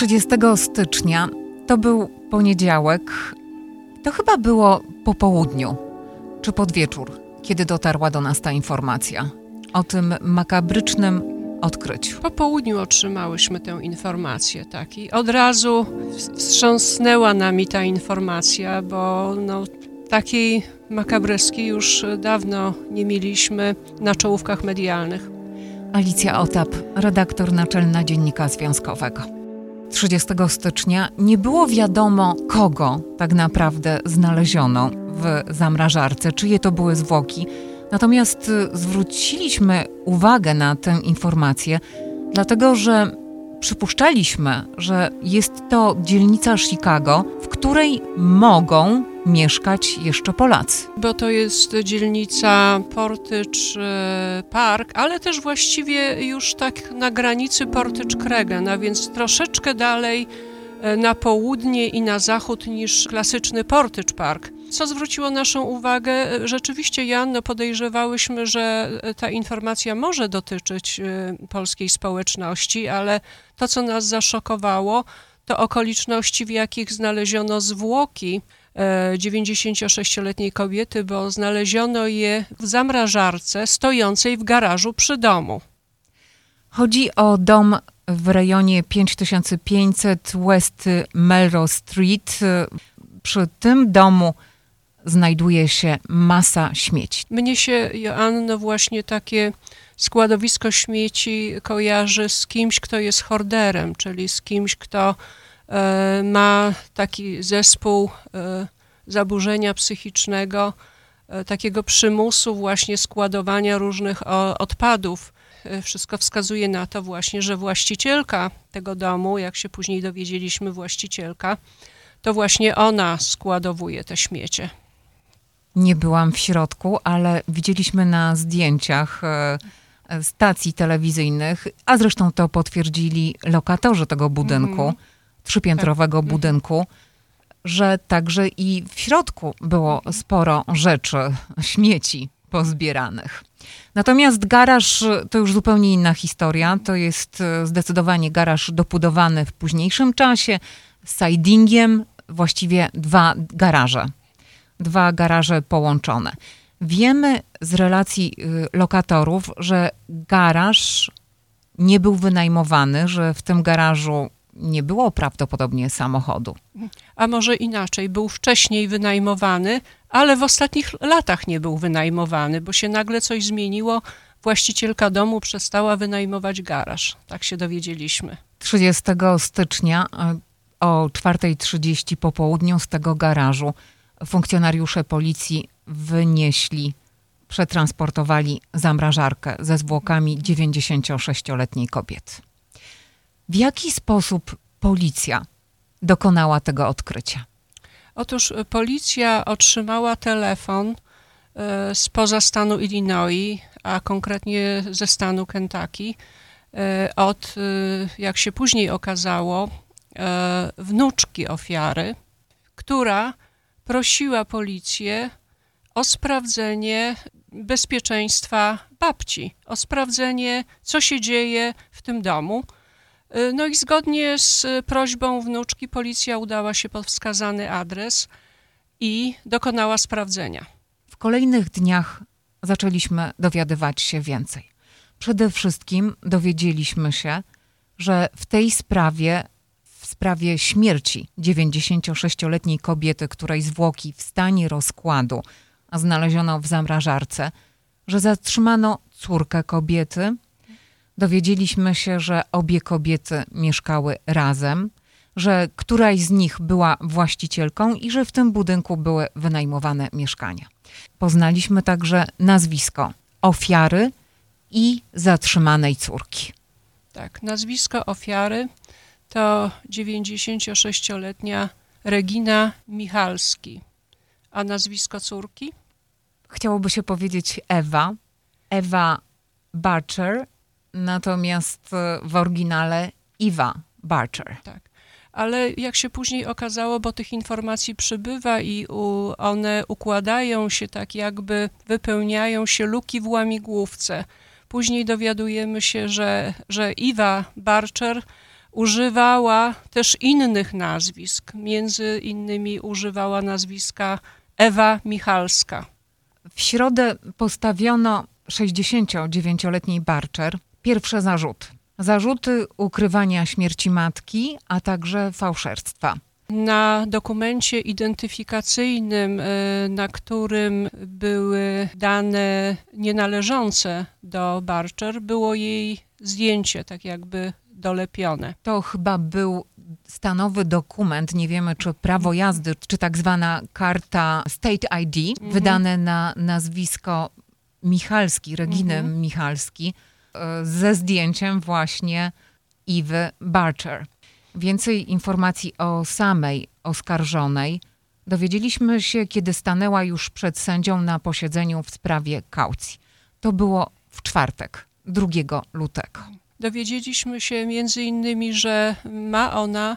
30 stycznia to był poniedziałek. To chyba było po południu czy pod wieczór, kiedy dotarła do nas ta informacja o tym makabrycznym odkryciu. Po południu otrzymałyśmy tę informację, tak, i od razu wstrząsnęła nami ta informacja, bo no, takiej makabreskiej już dawno nie mieliśmy na czołówkach medialnych. Alicja Otap, redaktor naczelna Dziennika Związkowego. 30 stycznia nie było wiadomo, kogo tak naprawdę znaleziono w zamrażarce, czyje to były zwłoki. Natomiast y, zwróciliśmy uwagę na tę informację, dlatego że przypuszczaliśmy, że jest to dzielnica Chicago, w której mogą mieszkać jeszcze Polacy. Bo to jest dzielnica Portycz e, Park, ale też właściwie już tak na granicy Portycz Kregen, a więc troszeczkę dalej e, na południe i na zachód niż klasyczny Portycz Park. Co zwróciło naszą uwagę? Rzeczywiście, Jan, no podejrzewałyśmy, że ta informacja może dotyczyć e, polskiej społeczności, ale to, co nas zaszokowało, to okoliczności, w jakich znaleziono zwłoki 96-letniej kobiety, bo znaleziono je w zamrażarce stojącej w garażu przy domu. Chodzi o dom w rejonie 5500 West Melrose Street. Przy tym domu znajduje się masa śmieci. Mnie się, Joanno, właśnie takie składowisko śmieci kojarzy z kimś, kto jest horderem, czyli z kimś, kto E, ma taki zespół e, zaburzenia psychicznego, e, takiego przymusu właśnie składowania różnych odpadów. Wszystko wskazuje na to właśnie, że właścicielka tego domu, jak się później dowiedzieliśmy, właścicielka, to właśnie ona składowuje te śmiecie. Nie byłam w środku, ale widzieliśmy na zdjęciach stacji telewizyjnych, a zresztą to potwierdzili lokatorzy tego budynku. Mm trzypiętrowego tak. budynku, że także i w środku było sporo rzeczy, śmieci pozbieranych. Natomiast garaż to już zupełnie inna historia. To jest e, zdecydowanie garaż dobudowany w późniejszym czasie, z sidingiem, właściwie dwa garaże. Dwa garaże połączone. Wiemy z relacji e, lokatorów, że garaż nie był wynajmowany, że w tym garażu nie było prawdopodobnie samochodu. A może inaczej, był wcześniej wynajmowany, ale w ostatnich latach nie był wynajmowany, bo się nagle coś zmieniło. Właścicielka domu przestała wynajmować garaż. Tak się dowiedzieliśmy. 30 stycznia e, o 4.30 po południu z tego garażu funkcjonariusze policji wynieśli, przetransportowali zamrażarkę ze zwłokami 96-letniej kobiety. W jaki sposób policja dokonała tego odkrycia? Otóż e, policja otrzymała telefon spoza stanu Illinois, a konkretnie ze stanu Kentucky, e, od, jak się później okazało, wnuczki ofiary, która prosiła policję o sprawdzenie bezpieczeństwa babci, o sprawdzenie, co się dzieje w tym domu Y, no i zgodnie z prośbą wnuczki policja udała się pod wskazany adres i dokonała sprawdzenia. W kolejnych dniach zaczęliśmy dowiadywać się więcej. Przede wszystkim dowiedzieliśmy się, że w tej sprawie, w sprawie śmierci 96-letniej kobiety, której zwłoki w stanie rozkładu znaleziono w zamrażarce, że zatrzymano córkę kobiety, dowiedzieliśmy się, że obie kobiety mieszkały razem, że któraś z nich była właścicielką i że w tym budynku były wynajmowane mieszkania. Poznaliśmy także nazwisko ofiary i zatrzymanej córki. Tak, nazwisko ofiary to 96-letnia Regina Michalski. A nazwisko córki? Chciałoby się powiedzieć Ewa. Ewa Butcher natomiast e, w oryginale Iwa Barcher. Tak. Ale jak się później okazało, bo tych informacji przybywa i u, one układają się tak, jakby wypełniają się luki w łamigłówce. Później dowiadujemy się, że, że Iwa Barcher używała też innych nazwisk. Między innymi używała nazwiska Ewa Michalska. W środę postawiono 69-letniej Barcher pierwsze zarzuty. Zarzuty ukrywania śmierci matki, a także fałszerstwa. Na dokumencie identyfikacyjnym, e, na którym były dane nienależące do Barcher, było jej zdjęcie, tak jakby dolepione. To chyba był stanowy dokument, nie wiemy czy prawo jazdy, czy tak zwana karta State ID, mhm. wydane na nazwisko Michalski, Reginy mhm. Michalski, ze zdjęciem właśnie Iwy Barcher. Więcej informacji o samej oskarżonej dowiedzieliśmy się, kiedy stanęła już przed sędzią na posiedzeniu w sprawie kaucji. To było w czwartek, 2 lutego. Dowiedzieliśmy się między innymi, że ma ona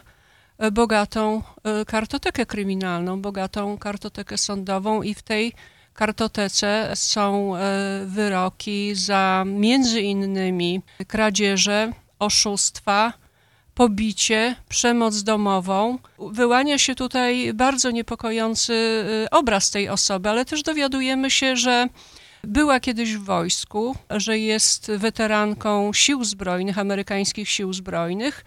bogatą e, kartotekę kryminalną, bogatą kartotekę sądową i w tej kartotece są e, wyroki za między innymi kradzieże, oszustwa, pobicie, przemoc domową. Wyłania się tutaj bardzo niepokojący y, obraz tej osoby, ale też dowiadujemy się, że była kiedyś w wojsku, że jest weteranką sił zbrojnych, amerykańskich sił zbrojnych,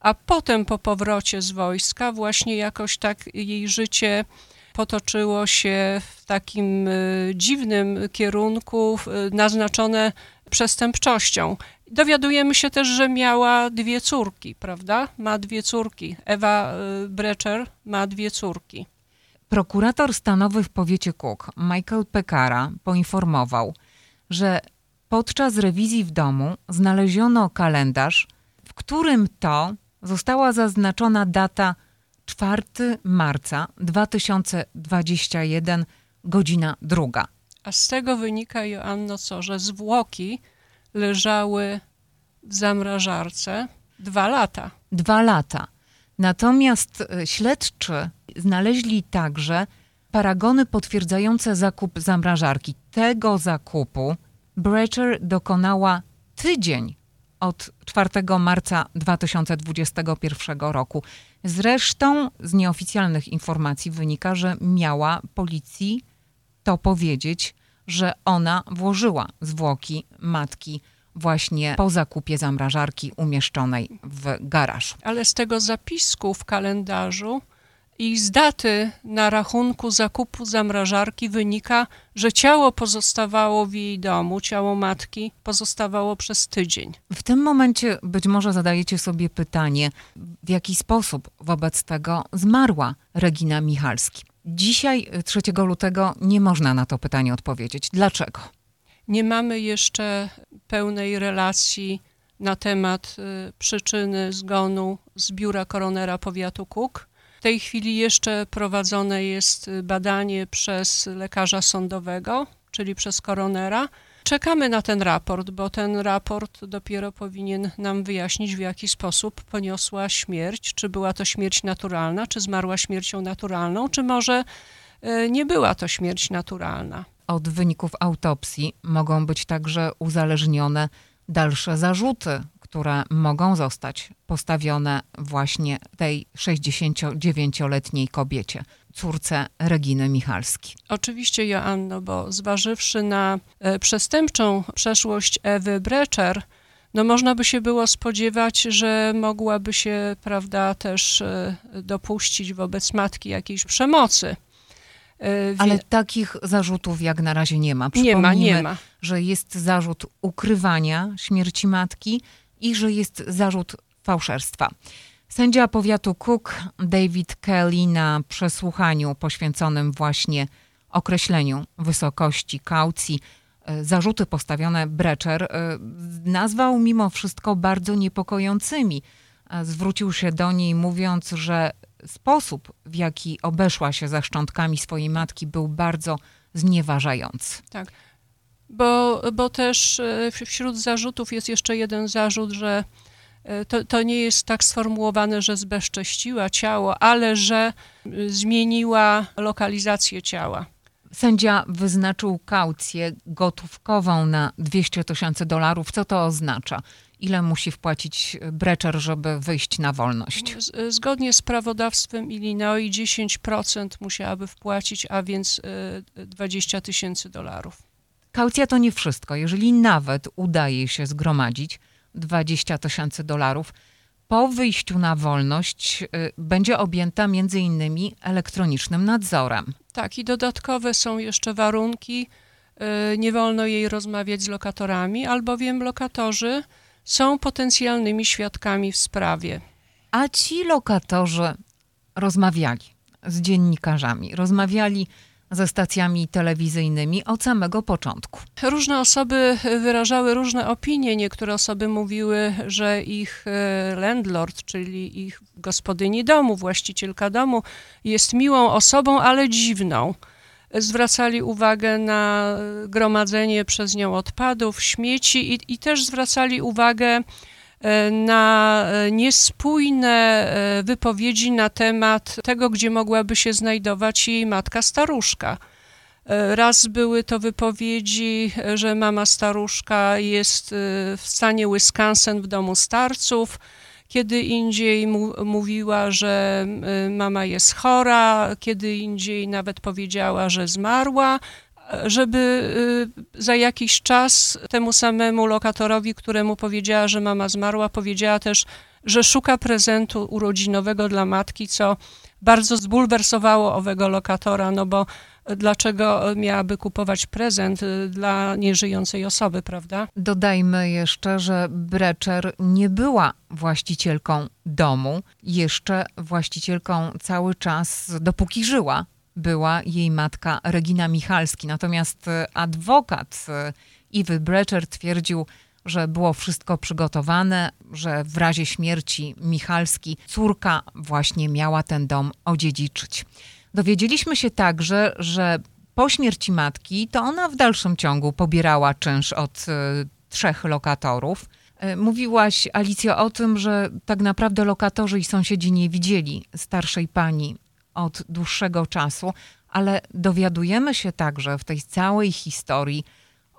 a potem po powrocie z wojska właśnie jakoś tak jej życie potoczyło się w takim y, dziwnym kierunku, y, naznaczone przestępczością. Dowiadujemy się też, że miała dwie córki, prawda? Ma dwie córki. Ewa y, Brecher ma dwie córki. Prokurator stanowy w powiecie Cook, Michael Pekara, poinformował, że podczas rewizji w domu znaleziono kalendarz, w którym to została zaznaczona data 4 marca 2021, godzina druga. A z tego wynika, Joanno, co, że zwłoki leżały w zamrażarce dwa lata. Dwa lata. Natomiast e, śledczy znaleźli także paragony potwierdzające zakup zamrażarki. Tego zakupu Brecher dokonała tydzień od 4 marca 2021 roku. Zresztą z nieoficjalnych informacji wynika, że miała policji to powiedzieć że ona włożyła zwłoki matki właśnie po zakupie zamrażarki umieszczonej w garażu. Ale z tego zapisku w kalendarzu i z daty na rachunku zakupu zamrażarki wynika, że ciało pozostawało w jej domu, ciało matki pozostawało przez tydzień. W tym momencie być może zadajecie sobie pytanie, w jaki sposób wobec tego zmarła Regina Michalski. Dzisiaj, 3 y, lutego, nie można na to pytanie odpowiedzieć. Dlaczego? Nie mamy jeszcze pełnej relacji na temat y, przyczyny zgonu z biura koronera powiatu Kuk. W tej chwili jeszcze prowadzone jest y, badanie przez lekarza sądowego, czyli przez koronera. Czekamy na ten raport, bo ten raport dopiero powinien nam wyjaśnić, w jaki sposób poniosła śmierć. Czy była to śmierć naturalna, czy zmarła śmiercią naturalną, czy może e, nie była to śmierć naturalna. Od wyników autopsji mogą być także uzależnione dalsze zarzuty, które mogą zostać postawione właśnie tej 69-letniej kobiecie córce Reginy Michalski. Oczywiście, Joanno, bo zważywszy na e, przestępczą przeszłość Ewy Brecher, no można by się było spodziewać, że mogłaby się, prawda, też e, dopuścić wobec matki jakiejś przemocy. E, Ale takich zarzutów jak na razie nie ma. Nie ma, nie ma. że jest zarzut ukrywania śmierci matki i że jest zarzut fałszerstwa. Sędzia powiatu Cook David Kelly na przesłuchaniu poświęconym właśnie określeniu wysokości kaucji e, zarzuty postawione Brecher e, nazwał mimo wszystko bardzo niepokojącymi. E, zwrócił się do niej mówiąc, że sposób w jaki obeszła się ze szczątkami swojej matki był bardzo znieważający. Tak, bo, bo też wśród zarzutów jest jeszcze jeden zarzut, że E, to, to nie jest tak sformułowane, że zbezcześciła ciało, ale że y, zmieniła lokalizację ciała. Sędzia wyznaczył kaucję gotówkową na 200 tysięcy dolarów. Co to oznacza? ile musi wpłacić Breczer, żeby wyjść na wolność? Z, zgodnie z prawodawstwem Illinois 10% musiałaby wpłacić, a więc 20 tysięcy dolarów. Kaucja to nie wszystko. Jeżeli nawet udaje się zgromadzić 20 tysięcy dolarów, po wyjściu na wolność y, będzie objęta między innymi elektronicznym nadzorem. Tak, i dodatkowe są jeszcze warunki. Y, nie wolno jej rozmawiać z lokatorami, albowiem lokatorzy są potencjalnymi świadkami w sprawie. A ci lokatorzy rozmawiali z dziennikarzami, rozmawiali ze stacjami telewizyjnymi od samego początku. Różne osoby wyrażały różne opinie. Niektóre osoby mówiły, że ich e, landlord, czyli ich gospodyni domu, właścicielka domu, jest miłą osobą, ale dziwną. Zwracali uwagę na gromadzenie przez nią odpadów, śmieci i, i też zwracali uwagę na e, niespójne e, wypowiedzi na temat tego, gdzie mogłaby się znajdować jej matka staruszka. Raz były to wypowiedzi, że mama staruszka jest w stanie Wisconsin w domu starców, kiedy indziej mu, mówiła, że mama jest chora, kiedy indziej nawet powiedziała, że zmarła, żeby y, za jakiś czas temu samemu lokatorowi, któremu powiedziała, że mama zmarła, powiedziała też, że szuka prezentu urodzinowego dla matki, co bardzo zbulwersowało owego lokatora, no bo dlaczego miałaby kupować prezent y, dla nieżyjącej osoby, prawda? Dodajmy jeszcze, że Breczer nie była właścicielką domu, jeszcze właścicielką cały czas, dopóki żyła była jej matka Regina Michalski. Natomiast e, adwokat e, Iwy Brecher twierdził, że było wszystko przygotowane, że w razie śmierci Michalski córka właśnie miała ten dom odziedziczyć. Dowiedzieliśmy się także, że po śmierci matki to ona w dalszym ciągu pobierała czynsz od y, trzech lokatorów. Y, mówiłaś, Alicjo, o tym, że tak naprawdę lokatorzy i sąsiedzi nie widzieli starszej pani od dłuższego czasu, ale dowiadujemy się także w tej całej historii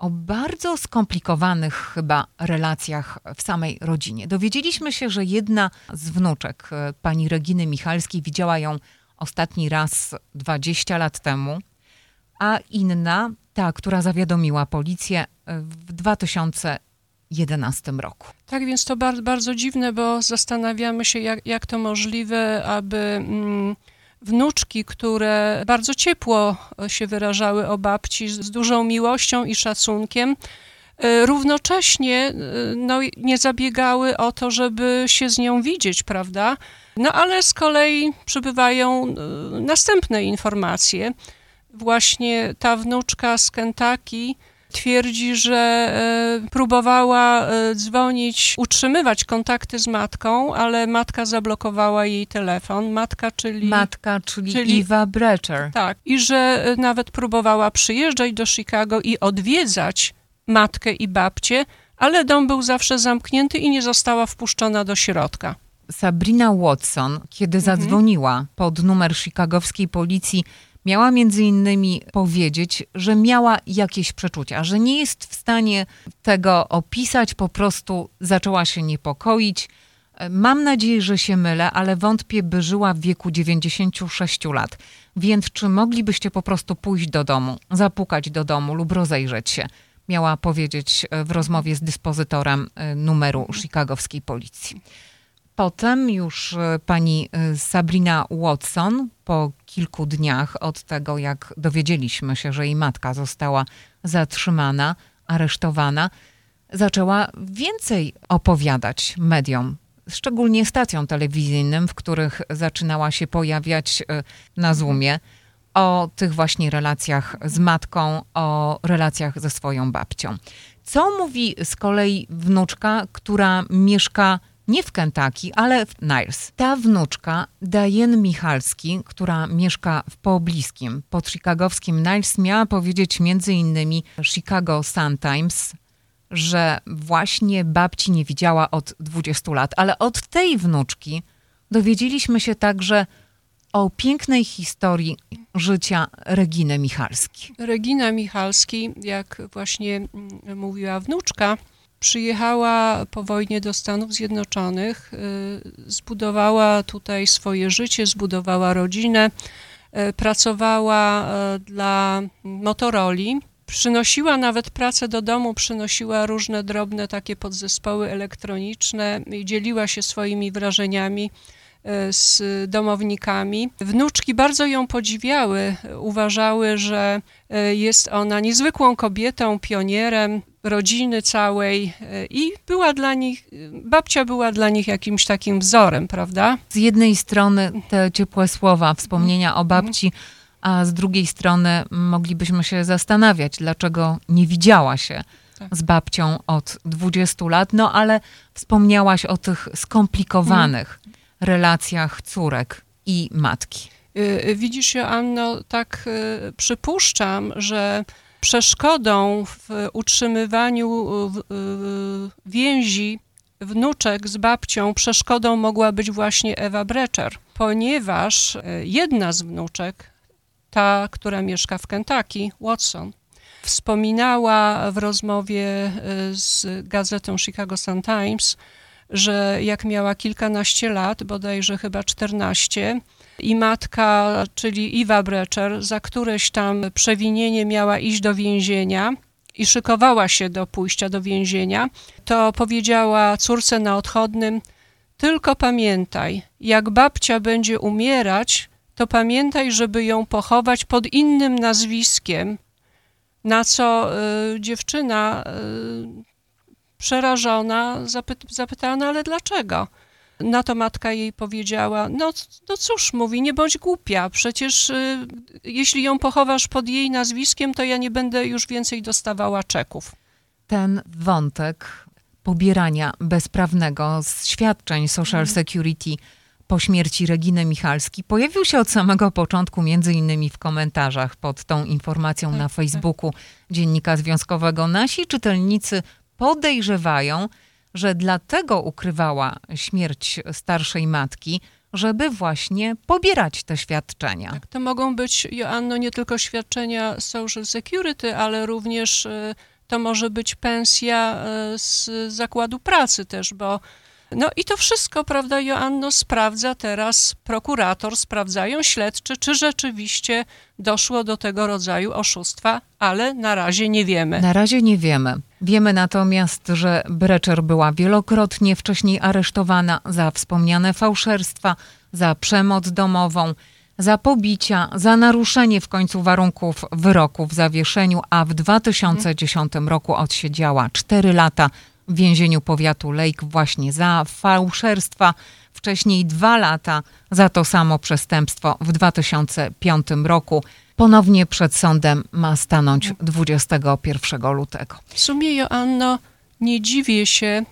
o bardzo skomplikowanych chyba relacjach w samej rodzinie. Dowiedzieliśmy się, że jedna z wnuczek e, pani Reginy Michalskiej widziała ją ostatni raz 20 lat temu, a inna, ta, która zawiadomiła policję e, w 2011 roku. Tak, więc to bardzo, bardzo dziwne, bo zastanawiamy się, jak, jak to możliwe, aby. Mm, wnuczki, które bardzo ciepło się wyrażały o babci, z dużą miłością i szacunkiem, e, równocześnie e, no, nie zabiegały o to, żeby się z nią widzieć, prawda? No ale z kolei przybywają e, następne informacje. Właśnie ta wnuczka z Kentucky twierdzi, że e, próbowała e, dzwonić, utrzymywać kontakty z matką, ale matka zablokowała jej telefon. Matka, czyli. Matka, czyli, czyli Eva Brecher. Tak. I że e, nawet próbowała przyjeżdżać do Chicago i odwiedzać matkę i babcię, ale dom był zawsze zamknięty i nie została wpuszczona do środka. Sabrina Watson, kiedy mhm. zadzwoniła pod numer chicagowskiej policji, miała między innymi powiedzieć, że miała jakieś przeczucia, że nie jest w stanie tego opisać, po prostu zaczęła się niepokoić. Mam nadzieję, że się mylę, ale wątpię, by żyła w wieku 96 lat. Więc czy moglibyście po prostu pójść do domu, zapukać do domu lub rozejrzeć się? Miała powiedzieć w rozmowie z dyspozytorem y, numeru chicagowskiej policji. Potem już e, pani e, Sabrina Watson, po kilku dniach od tego, jak dowiedzieliśmy się, że jej matka została zatrzymana, aresztowana, zaczęła więcej opowiadać mediom, szczególnie stacjom telewizyjnym, w których zaczynała się pojawiać e, na Zoomie, o tych właśnie relacjach z matką, o relacjach ze swoją babcią. Co mówi z kolei wnuczka, która mieszka nie w Kentucky, ale w Niles. Ta wnuczka, Diane Michalski, która mieszka w pobliskim, pod chicagowskim Niles, miała powiedzieć między innymi Chicago Sun-Times, że właśnie babci nie widziała od 20 lat. Ale od tej wnuczki dowiedzieliśmy się także o pięknej historii życia Reginy Michalski. Regina Michalski, jak właśnie mm, mówiła wnuczka, Przyjechała po wojnie do Stanów Zjednoczonych, zbudowała tutaj swoje życie, zbudowała rodzinę, pracowała dla Motorola Przynosiła nawet pracę do domu, przynosiła różne drobne takie podzespoły elektroniczne i dzieliła się swoimi wrażeniami z domownikami. Wnuczki bardzo ją podziwiały, uważały, że jest ona niezwykłą kobietą, pionierem rodziny całej e, i była dla nich, babcia była dla nich jakimś takim wzorem, prawda? Z jednej strony te ciepłe słowa, wspomnienia o babci, a z drugiej strony moglibyśmy się zastanawiać, dlaczego nie widziała się tak. z babcią od 20 lat, no ale wspomniałaś o tych skomplikowanych hmm. relacjach córek i matki. Y, y, widzisz, Joanno, tak y, przypuszczam, że przeszkodą w utrzymywaniu więzi wnuczek z babcią, przeszkodą mogła być właśnie Ewa Breczer, ponieważ jedna z wnuczek, ta, która mieszka w Kentucky, Watson, wspominała w rozmowie e, z gazetą Chicago Sun-Times, że jak miała kilkanaście lat, bodajże chyba 14, i matka, czyli Iwa Breczer, za któreś tam przewinienie miała iść do więzienia i szykowała się do pójścia do więzienia, to powiedziała córce na odchodnym: Tylko pamiętaj, jak babcia będzie umierać, to pamiętaj, żeby ją pochować pod innym nazwiskiem, na co y, dziewczyna y, przerażona zapy- zapytała, no ale dlaczego? Na to matka jej powiedziała, no, no cóż, mówi, nie bądź głupia, przecież y, jeśli ją pochowasz pod jej nazwiskiem, to ja nie będę już więcej dostawała czeków. Ten wątek pobierania bezprawnego z świadczeń Social mhm. Security po śmierci Reginy Michalski pojawił się od samego początku, między innymi w komentarzach pod tą informacją na tak, tak. Facebooku Dziennika Związkowego. Nasi czytelnicy podejrzewają, że dlatego ukrywała śmierć starszej matki, żeby właśnie pobierać te świadczenia. Tak, to mogą być, Joanno, nie tylko świadczenia Social Security, ale również y, to może być pensja y, z zakładu pracy też, bo no i to wszystko, prawda, Joanno, sprawdza teraz prokurator, sprawdzają śledczy, czy rzeczywiście doszło do tego rodzaju oszustwa, ale na razie nie wiemy. Na razie nie wiemy. Wiemy natomiast, że Breczer była wielokrotnie wcześniej aresztowana za wspomniane fałszerstwa, za przemoc domową, za pobicia, za naruszenie w końcu warunków wyroku w zawieszeniu, a w 2010 roku odsiedziała 4 lata w więzieniu powiatu Lake właśnie za fałszerstwa. Wcześniej dwa lata za to samo przestępstwo w 2005 roku. Ponownie przed sądem ma stanąć 21 lutego. W sumie, Joanno, nie dziwię się,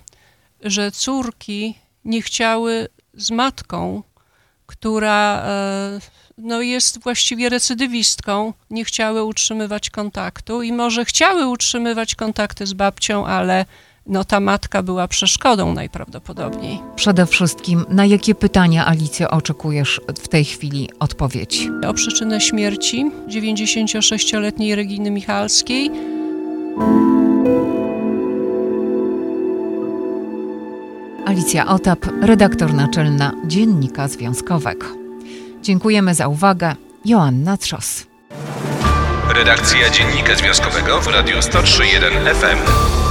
że córki nie chciały z matką, która e, no, jest właściwie recydywistką, nie chciały utrzymywać kontaktu i może chciały utrzymywać kontakty z babcią, ale no ta matka była przeszkodą najprawdopodobniej. Przede wszystkim, na jakie pytania, Alicjo, oczekujesz w tej chwili odpowiedzi? O przyczynę śmierci 96-letniej Reginy Michalskiej. Alicja Otap, redaktor naczelna Dziennika Związkowego. Dziękujemy za uwagę. Joanna Trzos. Redakcja Dziennika Związkowego w Radiu 103.1 FM.